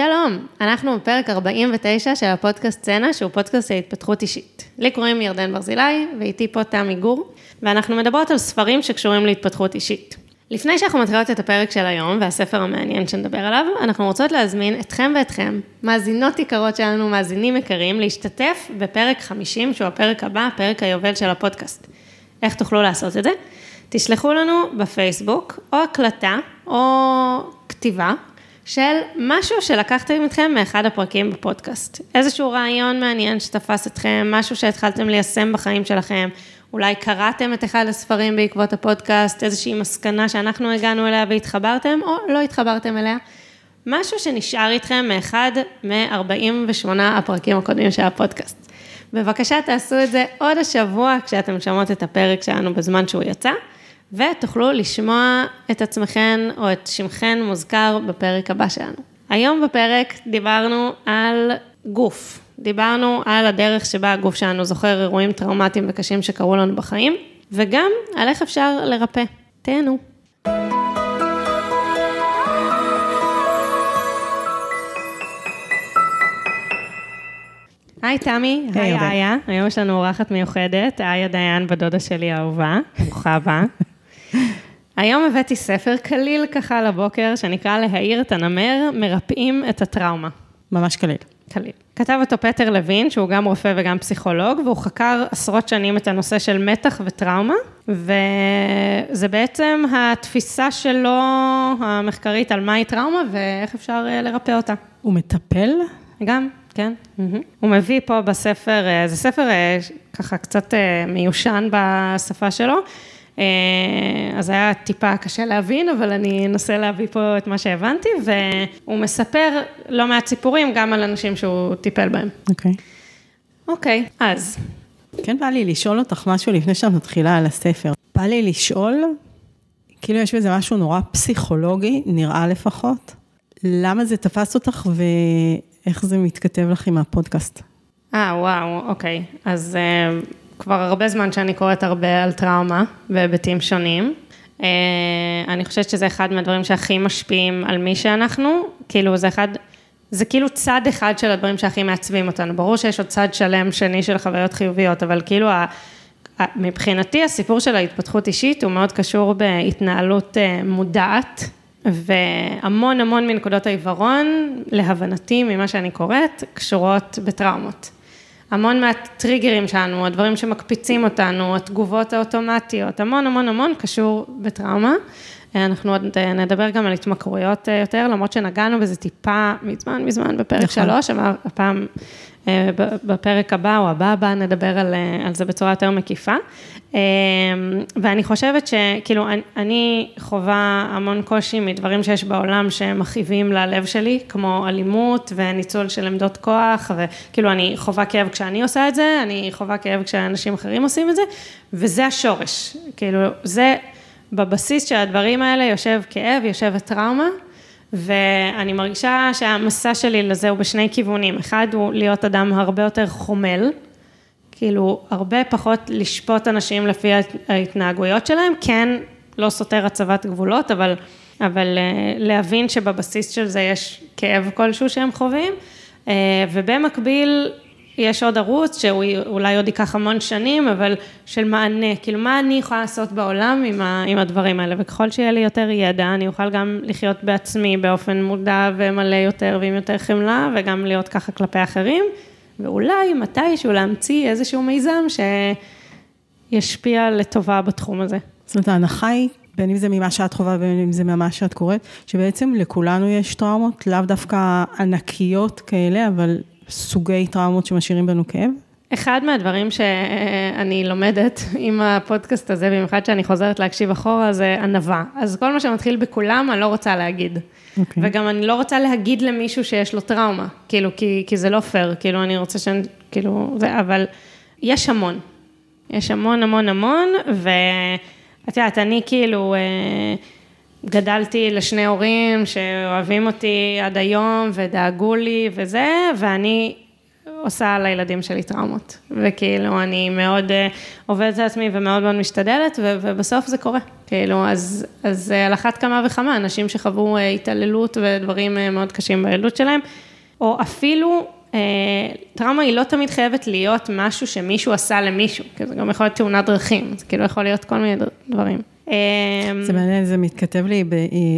שלום, אנחנו בפרק 49 של הפודקאסט סצנה, שהוא פודקאסט להתפתחות אישית. לי קוראים ירדן ברזילי, ואיתי פה תמי גור, ואנחנו מדברות על ספרים שקשורים להתפתחות אישית. לפני שאנחנו מתחילות את הפרק של היום, והספר המעניין שנדבר עליו, אנחנו רוצות להזמין אתכם ואתכם, מאזינות יקרות שלנו, מאזינים יקרים, להשתתף בפרק 50, שהוא הפרק הבא, פרק היובל של הפודקאסט. איך תוכלו לעשות את זה? תשלחו לנו בפייסבוק, או הקלטה, או כתיבה, של משהו שלקחתם איתכם מאחד הפרקים בפודקאסט. איזשהו רעיון מעניין שתפס אתכם, משהו שהתחלתם ליישם בחיים שלכם, אולי קראתם את אחד הספרים בעקבות הפודקאסט, איזושהי מסקנה שאנחנו הגענו אליה והתחברתם, או לא התחברתם אליה. משהו שנשאר איתכם מאחד מ-48 הפרקים הקודמים של הפודקאסט. בבקשה תעשו את זה עוד השבוע כשאתם שומעות את הפרק שלנו בזמן שהוא יצא. ותוכלו לשמוע את עצמכן או את שמכן מוזכר בפרק הבא שלנו. היום בפרק דיברנו על גוף, דיברנו על הדרך שבה הגוף שלנו זוכר אירועים טראומטיים וקשים שקרו לנו בחיים, וגם על איך אפשר לרפא. תהנו. היי תמי, היי איה, היום יש לנו אורחת מיוחדת, איה דיין, בדודה שלי האהובה, ברוכה הבאה. היום הבאתי ספר קליל ככה לבוקר, שנקרא להעיר את הנמר, מרפאים את הטראומה. ממש קליל. קליל. כתב אותו פטר לוין, שהוא גם רופא וגם פסיכולוג, והוא חקר עשרות שנים את הנושא של מתח וטראומה, וזה בעצם התפיסה שלו המחקרית על מהי טראומה ואיך אפשר אה, לרפא אותה. הוא מטפל? גם, כן. Mm-hmm. הוא מביא פה בספר, אה, זה ספר אה, ככה קצת מיושן בשפה שלו. אה, אז היה טיפה קשה להבין, אבל אני אנסה להביא פה את מה שהבנתי, והוא מספר לא מעט סיפורים גם על אנשים שהוא טיפל בהם. אוקיי. Okay. אוקיי, okay, אז. כן בא לי לשאול אותך משהו לפני שאת מתחילה על הספר. בא לי לשאול, כאילו יש בזה משהו נורא פסיכולוגי, נראה לפחות. למה זה תפס אותך ואיך זה מתכתב לך עם הפודקאסט? אה, וואו, אוקיי. אז אה, כבר הרבה זמן שאני קוראת הרבה על טראומה בהיבטים שונים. אה, אני חושבת שזה אחד מהדברים שהכי משפיעים על מי שאנחנו, כאילו זה אחד, זה כאילו צד אחד של הדברים שהכי מעצבים אותנו. ברור שיש עוד צד שלם שני של חוויות חיוביות, אבל כאילו מבחינתי הסיפור של ההתפתחות אישית הוא מאוד קשור בהתנהלות אה, מודעת. והמון המון מנקודות העיוורון, להבנתי, ממה שאני קוראת, קשורות בטראומות. המון מהטריגרים שלנו, הדברים שמקפיצים אותנו, התגובות האוטומטיות, המון המון המון קשור בטראומה. אנחנו עוד נדבר גם על התמכרויות יותר, למרות שנגענו בזה טיפה מזמן מזמן בפרק נכון. שלוש, אבל הפעם אה, בפרק הבא או הבא הבא נדבר על, אה, על זה בצורה יותר מקיפה. אה, ואני חושבת שכאילו אני חווה המון קושי מדברים שיש בעולם שמכאיבים ללב שלי, כמו אלימות וניצול של עמדות כוח, וכאילו אני חווה כאב כשאני עושה את זה, אני חווה כאב כשאנשים אחרים עושים את זה, וזה השורש, כאילו זה בבסיס של הדברים האלה יושב כאב, יושב הטראומה. ואני מרגישה שהמסע שלי לזה הוא בשני כיוונים. אחד הוא להיות אדם הרבה יותר חומל, כאילו הרבה פחות לשפוט אנשים לפי ההתנהגויות שלהם, כן, לא סותר הצבת גבולות, אבל, אבל אה, להבין שבבסיס של זה יש כאב כלשהו שהם חווים, אה, ובמקביל יש עוד ערוץ שהוא אולי עוד ייקח המון שנים, אבל של מענה, כאילו מה אני יכולה לעשות בעולם עם, ה, עם הדברים האלה, וככל שיהיה לי יותר ידע, אני אוכל גם לחיות בעצמי באופן מודע ומלא יותר ועם יותר חמלה, וגם להיות ככה כלפי אחרים, ואולי מתישהו להמציא איזשהו מיזם שישפיע לטובה בתחום הזה. זאת אומרת, ההנחה היא, בין אם זה ממה שאת חווה ובין אם זה ממה שאת קוראת, שבעצם לכולנו יש טראומות, לאו דווקא ענקיות כאלה, אבל סוגי טראומות שמשאירים בנו כאב? אחד מהדברים שאני לומדת עם הפודקאסט הזה, במיוחד שאני חוזרת להקשיב אחורה, זה ענווה. אז כל מה שמתחיל בכולם, אני לא רוצה להגיד. Okay. אוקיי. וגם אני לא רוצה להגיד למישהו שיש לו טראומה, כאילו, כי, כי זה לא פייר, כאילו, אני רוצה שאני, כאילו, זה, אבל יש המון. יש המון המון המון, ואת יודעת, אני כאילו... אה, גדלתי לשני הורים שאוהבים אותי עד היום ודאגו לי וזה, ואני עושה לילדים שלי טראומות, וכאילו אני מאוד אה, עובדת על עצמי ומאוד מאוד משתדלת, ו, ובסוף זה קורה, כאילו, אז, אז על אחת כמה וכמה, אנשים שחוו התעללות ודברים מאוד קשים בילדות שלהם, או אפילו טראומה היא לא תמיד חייבת להיות משהו שמישהו עשה למישהו, כי זה גם יכול להיות תאונת דרכים, זה כאילו יכול להיות כל מיני דברים. זה מעניין, זה מתכתב לי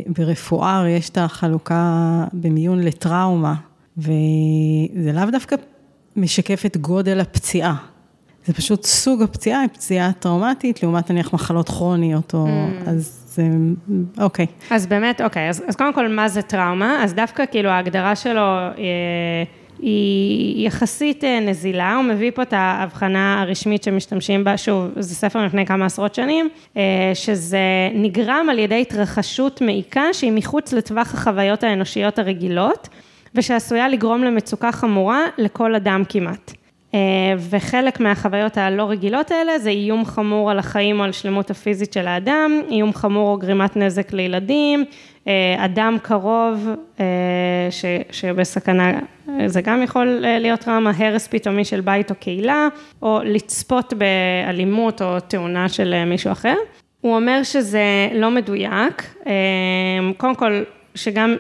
ברפואה, יש את החלוקה במיון לטראומה, וזה לאו דווקא משקף את גודל הפציעה. זה פשוט סוג הפציעה, היא פציעה טראומטית, לעומת נניח מחלות כרוניות, או... Mm. אז זה... אוקיי. אז באמת, אוקיי, אז, אז קודם כל, מה זה טראומה? אז דווקא כאילו ההגדרה שלו... אה, היא יחסית אה, נזילה, הוא מביא פה את ההבחנה הרשמית שמשתמשים בה, שוב, זה ספר מלפני כמה עשרות שנים, אה, שזה נגרם על ידי התרחשות מעיקה שהיא מחוץ לטווח החוויות האנושיות הרגילות, ושעשויה לגרום למצוקה חמורה לכל אדם כמעט. אה, וחלק מהחוויות הלא רגילות האלה זה איום חמור על החיים או על שלמות הפיזית של האדם, איום חמור או גרימת נזק לילדים, אה, אדם קרוב אה, ש, שבסכנה, זה גם יכול להיות טראומה, הרס פתאומי של בית או קהילה, או לצפות באלימות או תאונה של מישהו אחר. הוא אומר שזה לא מדויק, קודם כל, שגם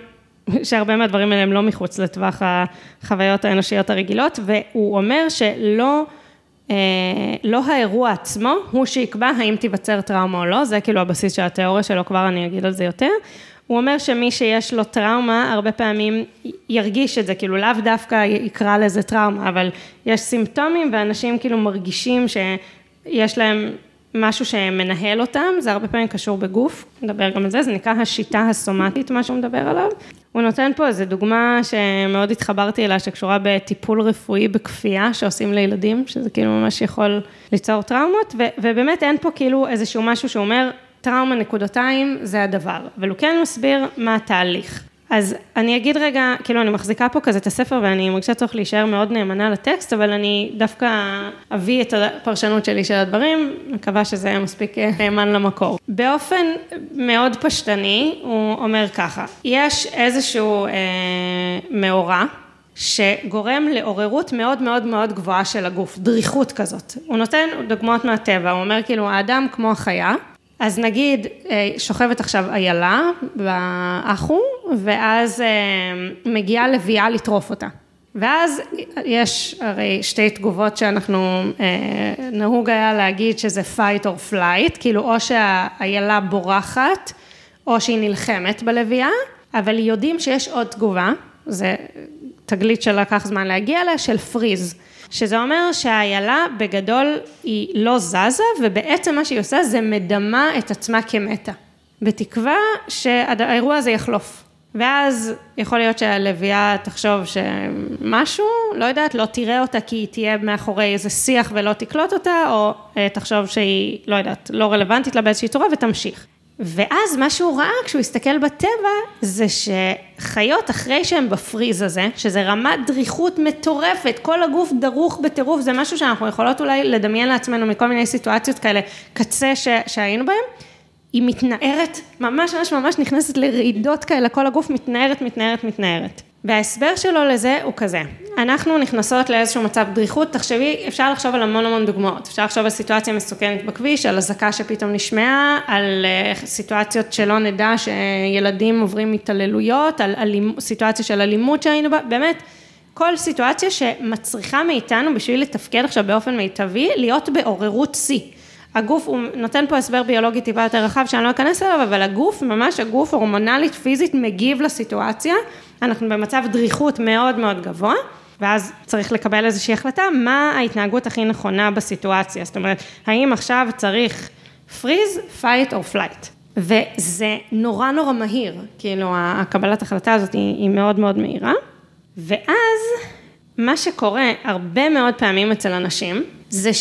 שהרבה מהדברים האלה הם לא מחוץ לטווח החוויות האנושיות הרגילות, והוא אומר שלא, אה, לא האירוע עצמו הוא שיקבע האם תיווצר טראומה או לא, זה כאילו הבסיס של התיאוריה שלו, כבר אני אגיד על זה יותר. הוא אומר שמי שיש לו טראומה, הרבה פעמים ירגיש את זה, כאילו לאו דווקא יקרא לזה טראומה, אבל יש סימפטומים ואנשים כאילו מרגישים שיש להם משהו שמנהל אותם, זה הרבה פעמים קשור בגוף, נדבר גם על זה, זה נקרא השיטה הסומטית, מה שהוא מדבר עליו. הוא נותן פה איזו דוגמה שמאוד התחברתי אליה, שקשורה בטיפול רפואי בכפייה שעושים לילדים, שזה כאילו ממש יכול ליצור טראומות, ו- ובאמת אין פה כאילו איזשהו משהו שאומר, טראומה נקודתיים זה הדבר, אבל הוא כן מסביר מה התהליך. אז אני אגיד רגע, כאילו אני מחזיקה פה כזה את הספר ואני מרגישה צורך להישאר מאוד נאמנה לטקסט, אבל אני דווקא אביא את הפרשנות שלי של הדברים, מקווה שזה יהיה מספיק אה, נאמן למקור. באופן מאוד פשטני, הוא אומר ככה, יש איזשהו אה, מאורע, שגורם לעוררות מאוד מאוד מאוד גבוהה של הגוף, דריכות כזאת. הוא נותן דוגמאות מהטבע, הוא אומר כאילו האדם כמו החיה, אז נגיד, אה, שוכבת עכשיו איילה באחו, ואז אה, מגיעה לביאה לטרוף אותה. ואז יש הרי שתי תגובות שאנחנו, אה, נהוג היה להגיד שזה fight or flight, כאילו או שהאיילה בורחת, או שהיא נלחמת בלוויה, אבל יודעים שיש עוד תגובה, זה תגלית שלקח זמן להגיע אליה, של פריז. שזה אומר שהאיילה בגדול היא לא זזה, ובעצם מה שהיא עושה זה מדמה את עצמה כמתה, בתקווה שהאירוע הזה יחלוף. ואז יכול להיות שהלוויה תחשוב שמשהו, לא יודעת, לא תראה אותה כי היא תהיה מאחורי איזה שיח ולא תקלוט אותה, או אה, תחשוב שהיא, לא יודעת, לא רלוונטית לה באיזושהי צורה ותמשיך. ואז מה שהוא ראה כשהוא הסתכל בטבע, זה שחיות אחרי שהן בפריז הזה, שזה רמת דריכות מטורפת, כל הגוף דרוך בטירוף, זה משהו שאנחנו יכולות אולי לדמיין לעצמנו מכל מיני סיטואציות כאלה, קצה ש, שהיינו בהן, היא מתנערת, ממש ממש ממש נכנסת לרעידות כאלה, כל הגוף מתנערת, מתנערת, מתנערת. וההסבר שלו לזה הוא כזה, אנחנו נכנסות לאיזשהו מצב דריכות, תחשבי, אפשר לחשוב על המון המון דוגמאות, אפשר לחשוב על סיטואציה מסוכנת בכביש, על אזעקה שפתאום נשמעה, על אה, סיטואציות שלא נדע שילדים עוברים התעללויות, על אלימ... סיטואציה של אלימות שהיינו בה, באמת, כל סיטואציה שמצריכה מאיתנו בשביל לתפקד עכשיו באופן מיטבי, להיות בעוררות שיא. הגוף, הוא נותן פה הסבר ביולוגי טיפה יותר רחב שאני לא אכנס אליו, אבל הגוף, ממש הגוף הורמונלית, פיזית, מגיב לסיטואציה. אנחנו במצב דריכות מאוד מאוד גבוה, ואז צריך לקבל איזושהי החלטה, מה ההתנהגות הכי נכונה בסיטואציה. זאת אומרת, האם עכשיו צריך freeze, fight or flight. וזה נורא נורא מהיר, כאילו הקבלת החלטה הזאת היא, היא מאוד מאוד מהירה. ואז מה שקורה הרבה מאוד פעמים אצל אנשים, זה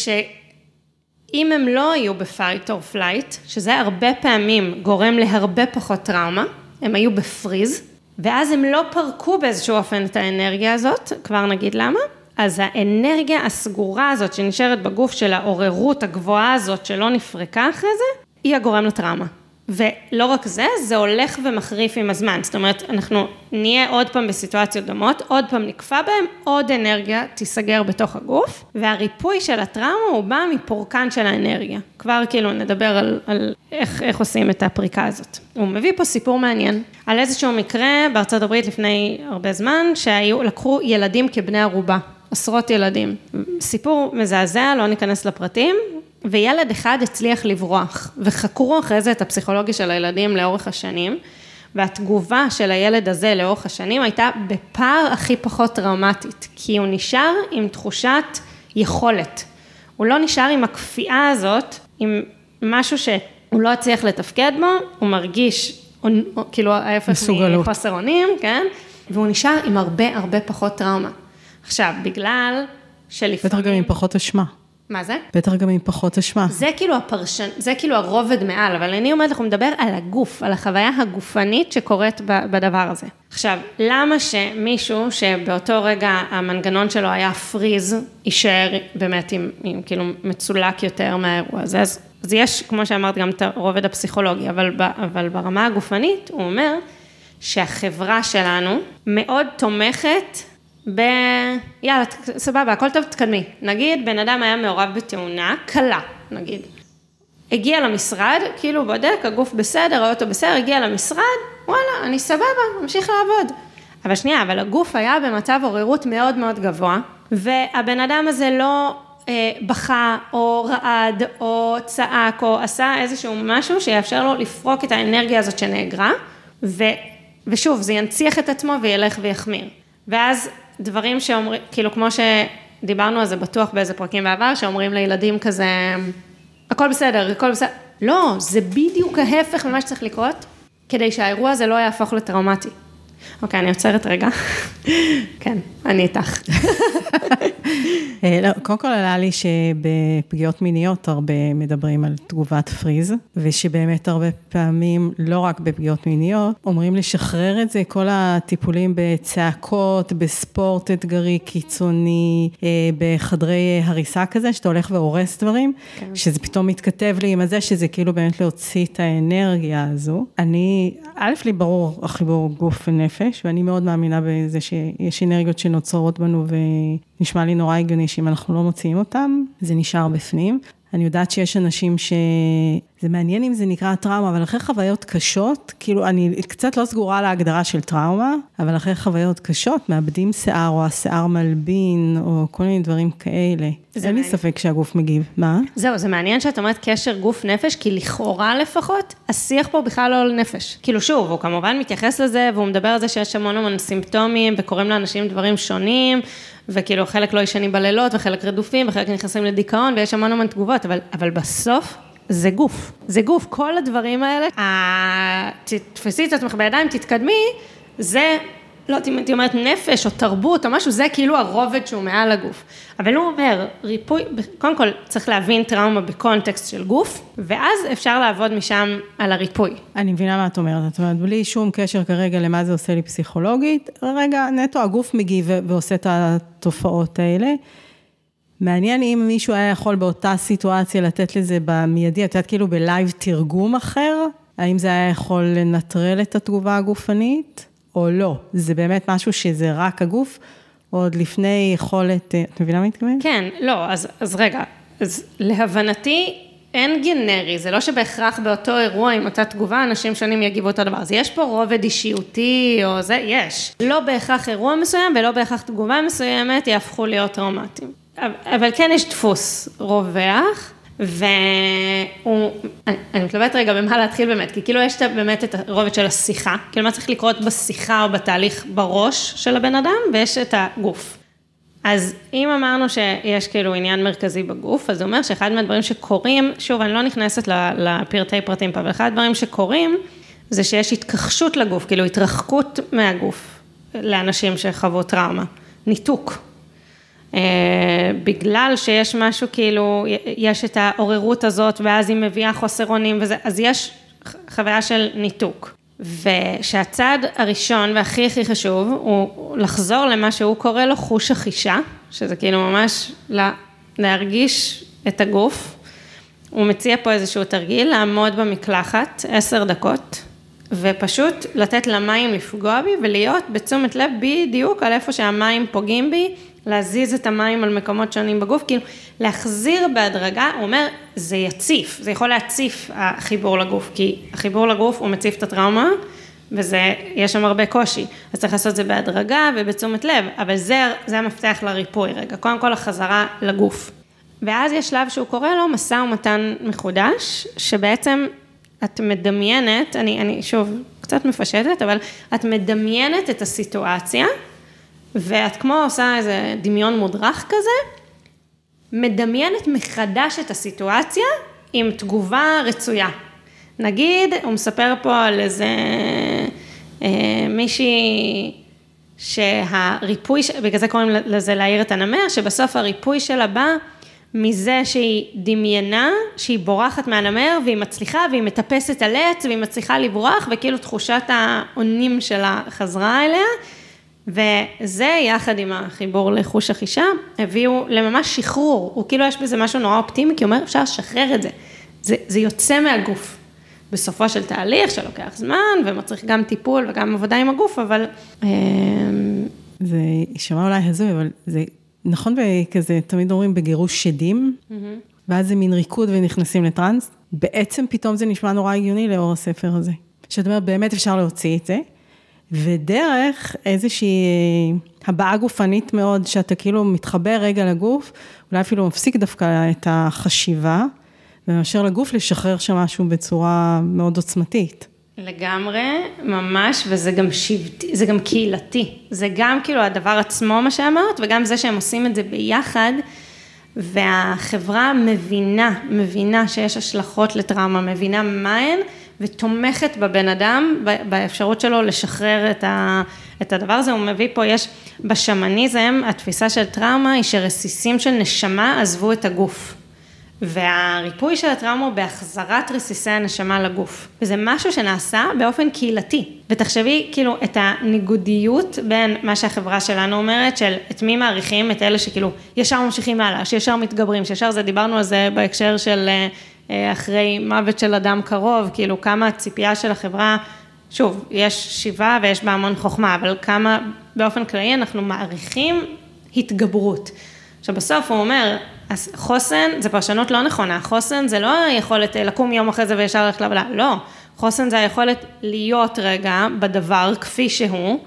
שאם הם לא היו ב-fight or flight, שזה הרבה פעמים גורם להרבה פחות טראומה, הם היו בפריז, ואז הם לא פרקו באיזשהו אופן את האנרגיה הזאת, כבר נגיד למה. אז האנרגיה הסגורה הזאת שנשארת בגוף של העוררות הגבוהה הזאת שלא נפרקה אחרי זה, היא הגורם לטראומה. ולא רק זה, זה הולך ומחריף עם הזמן. זאת אומרת, אנחנו נהיה עוד פעם בסיטואציות דומות, עוד פעם נקפא בהם, עוד אנרגיה תיסגר בתוך הגוף, והריפוי של הטראומה הוא בא מפורקן של האנרגיה. כבר כאילו נדבר על, על איך, איך עושים את הפריקה הזאת. הוא מביא פה סיפור מעניין על איזשהו מקרה בארצות הברית לפני הרבה זמן, שהיו, לקחו ילדים כבני ערובה. עשרות ילדים. סיפור מזעזע, לא ניכנס לפרטים, וילד אחד הצליח לברוח, וחקרו אחרי זה את הפסיכולוגיה של הילדים לאורך השנים, והתגובה של הילד הזה לאורך השנים הייתה בפער הכי פחות טראומטית, כי הוא נשאר עם תחושת יכולת. הוא לא נשאר עם הכפייה הזאת, עם משהו שהוא לא הצליח לתפקד בו, הוא מרגיש, כאילו ההפך מחוסר אונים, כן? והוא נשאר עם הרבה הרבה פחות טראומה. עכשיו, בגלל שלפעמים... בטח גם עם פחות אשמה. מה זה? בטח גם עם פחות אשמה. זה כאילו הפרשן, זה כאילו הרובד מעל, אבל אני אומרת לך, הוא מדבר על הגוף, על החוויה הגופנית שקורית בדבר הזה. עכשיו, למה שמישהו שבאותו רגע המנגנון שלו היה פריז, יישאר באמת עם, עם כאילו מצולק יותר מהאירוע הזה? אז, אז יש, כמו שאמרת, גם את הרובד הפסיכולוגי, אבל, אבל ברמה הגופנית, הוא אומר שהחברה שלנו מאוד תומכת ב... יאללה, סבבה, הכל טוב, תקדמי. נגיד, בן אדם היה מעורב בתאונה, קלה, נגיד. הגיע למשרד, כאילו בודק, הגוף בסדר, האוטו בסדר, הגיע למשרד, וואלה, אני סבבה, ממשיך לעבוד. אבל שנייה, אבל הגוף היה במצב עוררות מאוד מאוד גבוה, והבן אדם הזה לא אה, בכה, או רעד, או צעק, או עשה איזשהו משהו שיאפשר לו לפרוק את האנרגיה הזאת שנאגרה, ו, ושוב, זה ינציח את עצמו וילך ויחמיר. ואז דברים שאומרים, כאילו כמו שדיברנו על זה בטוח באיזה פרקים בעבר, שאומרים לילדים כזה, הכל בסדר, הכל בסדר. לא, זה בדיוק ההפך ממה שצריך לקרות, כדי שהאירוע הזה לא יהפוך לטראומטי. אוקיי, אני עוצרת רגע. כן, אני איתך. אה, לא, קודם כל עלה לי שבפגיעות מיניות הרבה מדברים על תגובת פריז, ושבאמת הרבה פעמים, לא רק בפגיעות מיניות, אומרים לשחרר את זה, כל הטיפולים בצעקות, בספורט אתגרי קיצוני, אה, בחדרי הריסה כזה, שאתה הולך והורס דברים, כן. שזה פתאום מתכתב לי עם הזה, שזה כאילו באמת להוציא את האנרגיה הזו. אני, א', לי ברור החיבור גוף ונפש, ואני מאוד מאמינה בזה שיש אנרגיות שנוצרות בנו ונשמע לי נורא הגיוני שאם אנחנו לא מוציאים אותם, זה נשאר בפנים. אני יודעת שיש אנשים ש... זה מעניין אם זה נקרא טראומה, אבל אחרי חוויות קשות, כאילו, אני קצת לא סגורה על ההגדרה של טראומה, אבל אחרי חוויות קשות, מאבדים שיער, או השיער מלבין, או כל מיני דברים כאלה. אין לי ספק שהגוף מגיב. מה? זהו, זה מעניין שאת אומרת קשר גוף-נפש, כי לכאורה לפחות, השיח פה בכלל לא על נפש. כאילו, שוב, הוא כמובן מתייחס לזה, והוא מדבר על זה שיש המון המון סימפטומים, וקוראים לאנשים דברים שונים, וכאילו חלק לא ישנים בלילות, וחלק רדופים, וחלק נכנסים לדיכאון, ויש המון המון תגובות, אבל, אבל בסוף, זה גוף. זה גוף, כל הדברים האלה, תתפסי את עצמך בידיים, תתקדמי, זה, לא הייתי אומרת נפש או תרבות או משהו, זה כאילו הרובד שהוא מעל הגוף. אבל הוא אומר, ריפוי, קודם כל צריך להבין טראומה בקונטקסט של גוף, ואז אפשר לעבוד משם על הריפוי. אני מבינה מה את אומרת, זאת אומרת, בלי שום קשר כרגע למה זה עושה לי פסיכולוגית, רגע, נטו הגוף מגיב ועושה את התופעות האלה. מעניין אם מישהו היה יכול באותה סיטואציה לתת לזה במיידי, את יודעת, כאילו בלייב תרגום אחר, האם זה היה יכול לנטרל את התגובה הגופנית, או לא? זה באמת משהו שזה רק הגוף, עוד לפני יכולת, אה, את מבינה מה מתכוון? כן, לא, אז, אז רגע, אז להבנתי, אין גנרי, זה לא שבהכרח באותו אירוע עם אותה תגובה, אנשים שונים יגיבו אותו דבר. אז יש פה רובד אישיותי או זה, יש. לא בהכרח אירוע מסוים ולא בהכרח תגובה מסוימת יהפכו להיות טראומטיים. אבל כן יש דפוס רווח, והוא, אני, אני מתלבט רגע במה להתחיל באמת, כי כאילו יש באמת את הרובד של השיחה, כאילו מה צריך לקרות בשיחה או בתהליך בראש של הבן אדם, ויש את הגוף. אז אם אמרנו שיש כאילו עניין מרכזי בגוף, אז זה אומר שאחד מהדברים שקורים, שוב, אני לא נכנסת לפרטי פרטים פה, אבל אחד הדברים שקורים, זה שיש התכחשות לגוף, כאילו התרחקות מהגוף לאנשים שחוו טראומה, ניתוק. אה, בגלל שיש משהו כאילו, יש את העוררות הזאת ואז היא מביאה חוסר אונים וזה, אז יש חוויה של ניתוק. ושהצעד הראשון והכי הכי חשוב הוא לחזור למה שהוא קורא לו חוש החישה, שזה כאילו ממש להרגיש את הגוף. הוא מציע פה איזשהו תרגיל, לעמוד במקלחת עשר דקות, ופשוט לתת למים לפגוע בי ולהיות בתשומת לב בדיוק על איפה שהמים פוגעים בי, להזיז את המים על מקומות שונים בגוף, כאילו להחזיר בהדרגה, הוא אומר, זה יציף, זה יכול להציף החיבור לגוף, כי החיבור לגוף הוא מציף את הטראומה, וזה, יש שם הרבה קושי, אז צריך לעשות את זה בהדרגה ובתשומת לב, אבל זה, זה המפתח לריפוי רגע, קודם כל החזרה לגוף. ואז יש שלב שהוא קורא לו משא ומתן מחודש, שבעצם את מדמיינת, אני, אני שוב קצת מפשטת, אבל את מדמיינת את הסיטואציה, ואת כמו עושה איזה דמיון מודרך כזה, מדמיינת מחדש את הסיטואציה עם תגובה רצויה. נגיד, הוא מספר פה על איזה אה, מישהי שהריפוי, בגלל זה קוראים לזה להעיר את הנמר, שבסוף הריפוי שלה בא מזה שהיא דמיינה שהיא בורחת מהנמר והיא מצליחה והיא מטפסת על עץ והיא מצליחה לברוח וכאילו תחושת האונים שלה חזרה אליה. וזה יחד עם החיבור לחוש החישה, הביאו לממש שחרור, הוא כאילו יש בזה משהו נורא אופטימי, כי הוא אומר אפשר לשחרר את זה, זה, זה יוצא מהגוף. בסופו של תהליך שלוקח זמן ומצריך גם טיפול וגם עבודה עם הגוף, אבל... אמ, זה יישמע אולי הזוי, אבל זה נכון וכזה, תמיד אומרים בגירוש שדים, mm-hmm. ואז זה מין ריקוד ונכנסים לטראנס, בעצם פתאום זה נשמע נורא הגיוני לאור הספר הזה. שאת אומרת, באמת אפשר להוציא את זה, ודרך איזושהי הבעה גופנית מאוד, שאתה כאילו מתחבר רגע לגוף, אולי אפילו מפסיק דווקא את החשיבה, ומאשר לגוף לשחרר שם משהו בצורה מאוד עוצמתית. לגמרי, ממש, וזה גם שבטי, זה גם קהילתי. זה גם כאילו הדבר עצמו, מה שאמרת, וגם זה שהם עושים את זה ביחד, והחברה מבינה, מבינה שיש השלכות לטראומה, מבינה מה הן, ותומכת בבן אדם, באפשרות שלו לשחרר את, ה, את הדבר הזה. הוא מביא פה, יש בשמניזם, התפיסה של טראומה היא שרסיסים של נשמה עזבו את הגוף. והריפוי של הטראומה הוא בהחזרת רסיסי הנשמה לגוף. וזה משהו שנעשה באופן קהילתי. ותחשבי כאילו את הניגודיות בין מה שהחברה שלנו אומרת, של את מי מעריכים, את אלה שכאילו ישר ממשיכים הלאה, שישר מתגברים, שישר זה, דיברנו על זה בהקשר של אה, אחרי מוות של אדם קרוב, כאילו כמה הציפייה של החברה, שוב, יש שיבה ויש בה המון חוכמה, אבל כמה באופן כללי אנחנו מעריכים התגברות. עכשיו בסוף הוא אומר, חוסן זה פרשנות לא נכונה, חוסן זה לא היכולת אה, לקום יום אחרי זה וישר ללכת לעבודה, לא, חוסן זה היכולת להיות רגע בדבר כפי שהוא,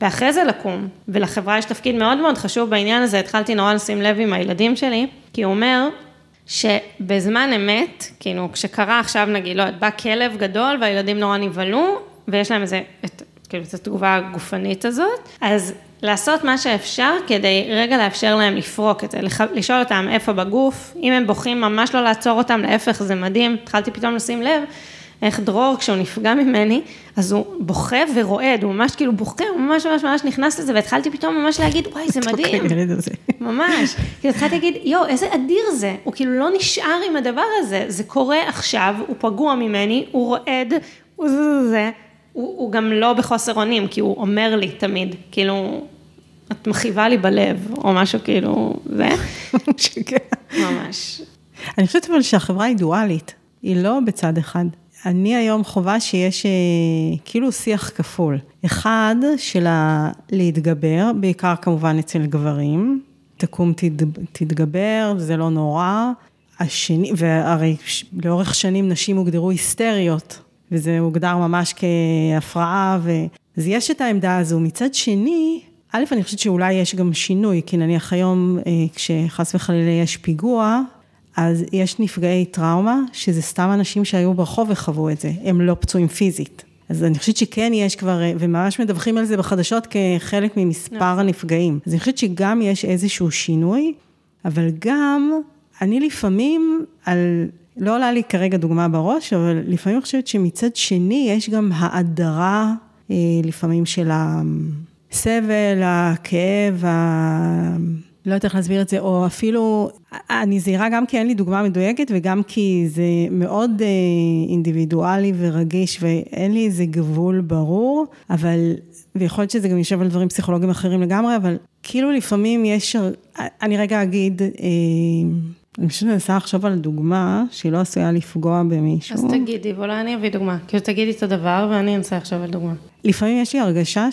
ואחרי זה לקום, ולחברה יש תפקיד מאוד מאוד חשוב בעניין הזה, התחלתי נורא לשים לב עם הילדים שלי, כי הוא אומר שבזמן אמת, כאילו כשקרה עכשיו נגיד, לא, בא כלב גדול והילדים נורא נבהלו, ויש להם איזה, את, כאילו, את התגובה הגופנית הזאת, אז לעשות מה שאפשר כדי רגע לאפשר להם לפרוק את זה, לשאול אותם איפה בגוף, אם הם בוכים ממש לא לעצור אותם, להפך זה מדהים, התחלתי פתאום לשים לב איך דרור כשהוא נפגע ממני, אז הוא בוכה ורועד, הוא ממש כאילו בוכה, הוא ממש ממש ממש נכנס לזה, והתחלתי פתאום ממש להגיד, וואי, זה מדהים. ממש. כאילו התחלתי להגיד, יואו, איזה אדיר זה, הוא כאילו לא נשאר עם הדבר הזה, זה קורה עכשיו, הוא פגוע ממני, הוא רועד, הוא זה, זה, הוא, הוא גם לא בחוסר אונים, כי הוא אומר לי תמיד, כאילו, את מכאיבה לי בלב, או משהו כאילו, זה. ממש. אני חושבת אבל שהחברה היא דואלית, היא לא בצד אחד. אני היום חווה שיש אה, כאילו שיח כפול. אחד של להתגבר, בעיקר כמובן אצל גברים, תקום תתגבר, זה לא נורא. השני, והרי לאורך שנים נשים הוגדרו היסטריות, וזה הוגדר ממש כהפרעה, ו... אז יש את העמדה הזו. מצד שני, א', אני חושבת שאולי יש גם שינוי, כי נניח היום, אה, כשחס וחלילה יש פיגוע, אז יש נפגעי טראומה, שזה סתם אנשים שהיו ברחוב וחוו את זה, הם לא פצועים פיזית. אז אני חושבת שכן יש כבר, אה, וממש מדווחים על זה בחדשות כחלק ממספר נכון. הנפגעים. אז אני חושבת שגם יש איזשהו שינוי, אבל גם, אני לפעמים, על, לא עולה לי כרגע דוגמה בראש, אבל לפעמים אני חושבת שמצד שני יש גם האדרה, אה, לפעמים של הסבל, הכאב, ה... לא יודעת איך להסביר את זה, או אפילו, אני זהירה גם כי אין לי דוגמה מדויקת וגם כי זה מאוד אה, אינדיבידואלי ורגיש ואין לי איזה גבול ברור, אבל, ויכול להיות שזה גם יושב על דברים פסיכולוגיים אחרים לגמרי, אבל כאילו לפעמים יש, אני רגע אגיד, אה, אני פשוט מנסה לחשוב על דוגמה שהיא לא עשויה לפגוע במישהו. אז תגידי, ואולי אני אביא דוגמה. כאילו תגידי את הדבר ואני אנסה עכשיו על דוגמה. לפעמים יש לי הרגשה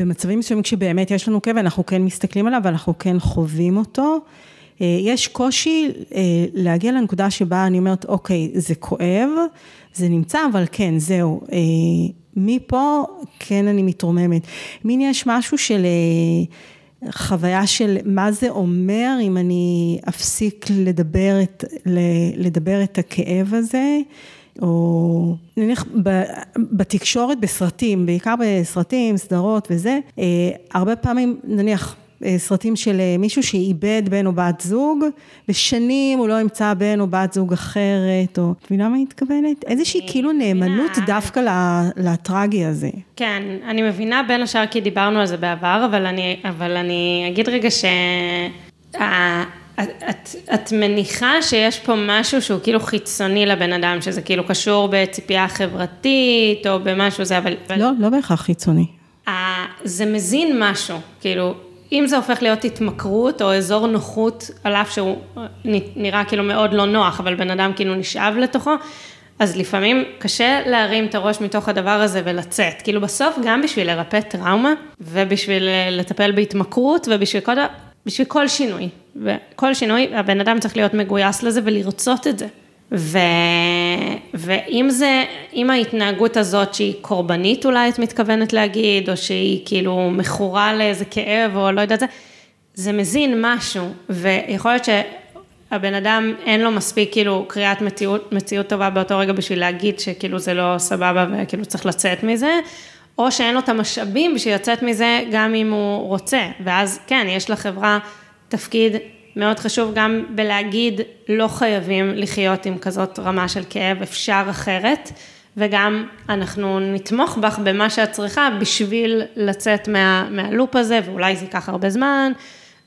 שבמצבים מסוימים כשבאמת יש לנו כאב, אנחנו כן מסתכלים עליו ואנחנו כן חווים אותו. אה, יש קושי אה, להגיע לנקודה שבה אני אומרת, אוקיי, זה כואב, זה נמצא, אבל כן, זהו. אה, מפה כן אני מתרוממת. מין יש משהו של חוויה של מה זה אומר אם אני אפסיק לדבר את, לדבר את הכאב הזה. או נניח בתקשורת, בסרטים, בעיקר בסרטים, סדרות וזה, הרבה פעמים נניח אה, סרטים של אה, מישהו שאיבד בן או בת זוג, ושנים הוא לא ימצא בן או בת זוג אחרת, או... את מבינה מה אני מתכוונת? איזושהי כאילו נאמנות דווקא לטרגי הזה. כן, אני מבינה בין השאר כי דיברנו על זה בעבר, אבל אני, אבל אני אגיד רגע ש... את, את מניחה שיש פה משהו שהוא כאילו חיצוני לבן אדם, שזה כאילו קשור בציפייה חברתית או במשהו זה, אבל... לא, לא בהכרח חיצוני. זה מזין משהו, כאילו, אם זה הופך להיות התמכרות או אזור נוחות, על אף שהוא נראה כאילו מאוד לא נוח, אבל בן אדם כאילו נשאב לתוכו, אז לפעמים קשה להרים את הראש מתוך הדבר הזה ולצאת. כאילו בסוף גם בשביל לרפא טראומה, ובשביל לטפל בהתמכרות, ובשביל כל, בשביל כל שינוי. וכל שינוי, הבן אדם צריך להיות מגויס לזה ולרצות את זה. ו... ואם זה, אם ההתנהגות הזאת שהיא קורבנית אולי את מתכוונת להגיד, או שהיא כאילו מכורה לאיזה כאב, או לא יודעת, זה, זה מזין משהו, ויכול להיות שהבן אדם אין לו מספיק כאילו קריאת מציאות, מציאות טובה באותו רגע בשביל להגיד שכאילו זה לא סבבה וכאילו צריך לצאת מזה, או שאין לו את המשאבים בשביל לצאת מזה גם אם הוא רוצה, ואז כן, יש לחברה תפקיד מאוד חשוב גם בלהגיד, לא חייבים לחיות עם כזאת רמה של כאב, אפשר אחרת, וגם אנחנו נתמוך בך במה שאת צריכה בשביל לצאת מה, מהלופ הזה, ואולי זה ייקח הרבה זמן,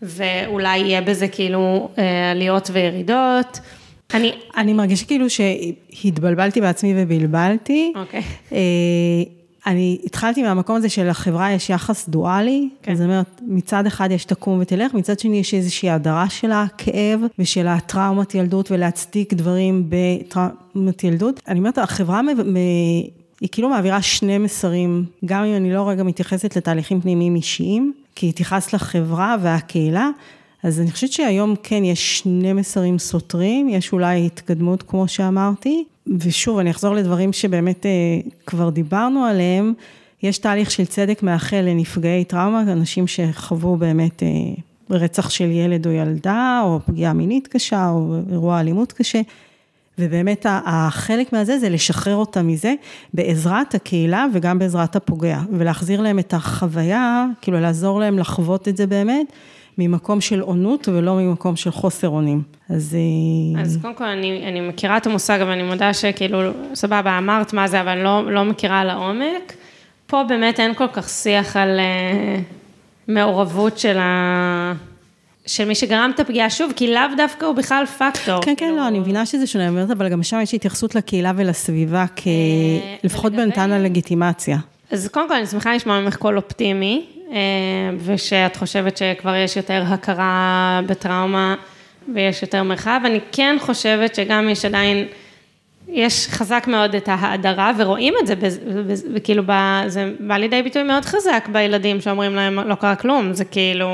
ואולי יהיה בזה כאילו אה, עליות וירידות. אני... אני מרגישה כאילו שהתבלבלתי בעצמי ובלבלתי. אוקיי. Okay. אני התחלתי מהמקום הזה שלחברה יש יחס דואלי, כן. זאת אומרת, מצד אחד יש תקום ותלך, מצד שני יש איזושהי הדרה של הכאב ושל הטראומת ילדות ולהצדיק דברים בטראומת ילדות. אני אומרת, החברה מ... מ... היא כאילו מעבירה שני מסרים, גם אם אני לא רגע מתייחסת לתהליכים פנימיים אישיים, כי התייחסת לחברה והקהילה, אז אני חושבת שהיום כן יש שני מסרים סותרים, יש אולי התקדמות כמו שאמרתי, ושוב, אני אחזור לדברים שבאמת אה, כבר דיברנו עליהם, יש תהליך של צדק מאחל לנפגעי טראומה, אנשים שחוו באמת אה, רצח של ילד או ילדה, או פגיעה מינית קשה, או אירוע אלימות קשה. ובאמת החלק מהזה זה לשחרר אותם מזה בעזרת הקהילה וגם בעזרת הפוגע, ולהחזיר להם את החוויה, כאילו לעזור להם לחוות את זה באמת, ממקום של עונות ולא ממקום של חוסר אונים. אז... אה, אז קודם כל, אני, אני מכירה את המושג, אבל אני מודה שכאילו, סבבה, אמרת מה זה, אבל לא, לא מכירה על העומק. פה באמת אין כל כך שיח על uh, מעורבות של ה... של מי שגרם את הפגיעה, שוב, כי לאו דווקא הוא בכלל פקטור. כן, כן, לא, אני מבינה שזה שונה, אומרת, אבל גם שם יש התייחסות לקהילה ולסביבה. אה, לפחות בנתן הלגיטימציה. אז קודם כל, אני שמחה לשמוע ממך קול אופטימי, ושאת חושבת שכבר יש יותר הכרה בטראומה. ויש יותר מרחב. אני כן חושבת שגם יש עדיין, יש חזק מאוד את ההאדרה, ורואים את זה, וכאילו, זה בא לידי ביטוי מאוד חזק בילדים שאומרים להם, לא קרה כלום, זה כאילו,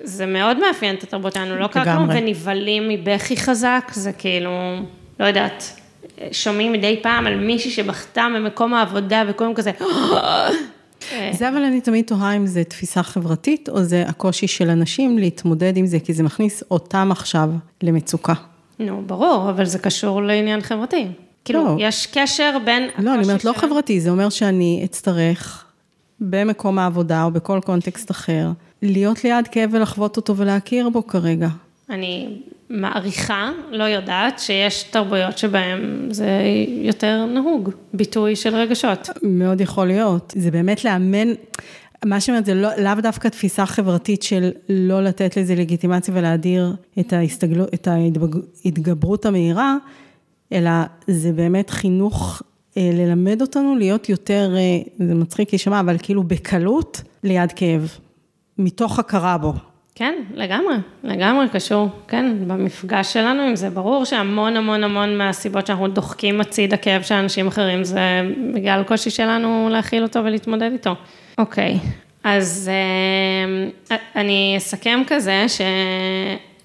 זה מאוד מאפיין את התרבות שלנו, לא קרה כלום, ונבהלים מבכי חזק, זה כאילו, לא יודעת. שומעים מדי פעם על מישהי שבכתה ממקום העבודה וקוראים כזה, אה. זה אבל אני תמיד תוהה אם זה תפיסה חברתית, או זה הקושי של אנשים להתמודד עם זה, כי זה מכניס אותם עכשיו למצוקה. נו, ברור, אבל זה קשור לעניין חברתי. כאילו, לא. יש קשר בין... לא, אני אומרת, לא חברתי, זה אומר שאני אצטרך במקום העבודה או בכל קונטקסט אחר, להיות ליד כאב ולחוות אותו ולהכיר בו כרגע. אני מעריכה, לא יודעת, שיש תרבויות שבהן זה יותר נהוג, ביטוי של רגשות. מאוד יכול להיות. זה באמת לאמן, מה שאומרת, זה לא, לאו דווקא תפיסה חברתית של לא לתת לזה לגיטימציה ולהדיר את, ההסתגלו, את ההתגברות המהירה, אלא זה באמת חינוך אה, ללמד אותנו להיות יותר, אה, זה מצחיק להישמע, אבל כאילו בקלות ליד כאב, מתוך הכרה בו. כן, לגמרי, לגמרי קשור, כן, במפגש שלנו עם זה, ברור שהמון המון המון מהסיבות שאנחנו דוחקים הצידה כאב של אנשים אחרים, זה בגלל קושי שלנו להכיל אותו ולהתמודד איתו. אוקיי, אז אה, אני אסכם כזה, ש,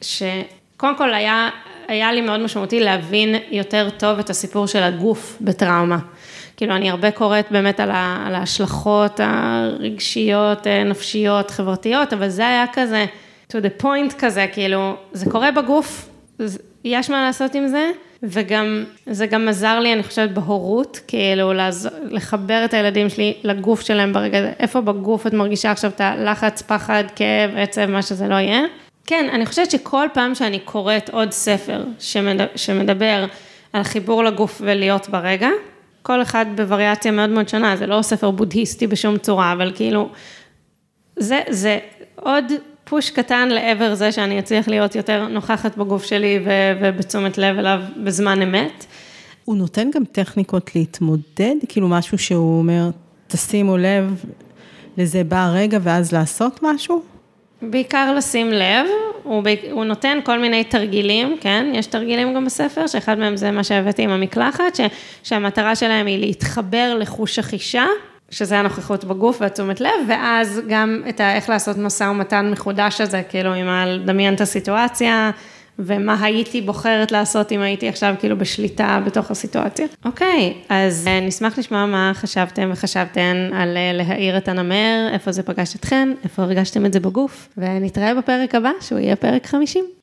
שקודם כל היה, היה לי מאוד משמעותי להבין יותר טוב את הסיפור של הגוף בטראומה. כאילו, אני הרבה קוראת באמת על, ה, על ההשלכות הרגשיות, אה, נפשיות, חברתיות, אבל זה היה כזה, to the point כזה, כאילו, זה קורה בגוף, יש מה לעשות עם זה, וגם, זה גם עזר לי, אני חושבת, בהורות, כאילו, לעזור, לחבר את הילדים שלי לגוף שלהם ברגע הזה, איפה בגוף את מרגישה עכשיו את הלחץ, פחד, כאב, עצב, מה שזה לא יהיה. כן, אני חושבת שכל פעם שאני קוראת עוד ספר שמדבר, על חיבור לגוף ולהיות ברגע, כל אחד בווריאציה מאוד מאוד שונה, זה לא ספר בודהיסטי בשום צורה, אבל כאילו, זה, זה עוד פוש קטן לעבר זה שאני אצליח להיות יותר נוכחת בגוף שלי ובתשומת לב אליו בזמן אמת. הוא נותן גם טכניקות להתמודד, כאילו משהו שהוא אומר, תשימו לב לזה בא הרגע ואז לעשות משהו? בעיקר לשים לב, הוא. הוא נותן כל מיני תרגילים, כן? יש תרגילים גם בספר, שאחד מהם זה מה שהבאתי עם המקלחת, ש... שהמטרה שלהם היא להתחבר לחוש החישה, שזה הנוכחות בגוף והתשומת לב, ואז גם את ה... איך לעשות משא ומתן מחודש הזה, כאילו עם לדמיין את הסיטואציה. ומה הייתי בוחרת לעשות אם הייתי עכשיו כאילו בשליטה בתוך הסיטואציה. אוקיי, אז אה, נשמח לשמוע מה חשבתם וחשבתן על אה, להאיר את הנמר, איפה זה פגש אתכן, איפה הרגשתם את זה בגוף, ונתראה בפרק הבא, שהוא יהיה פרק 50.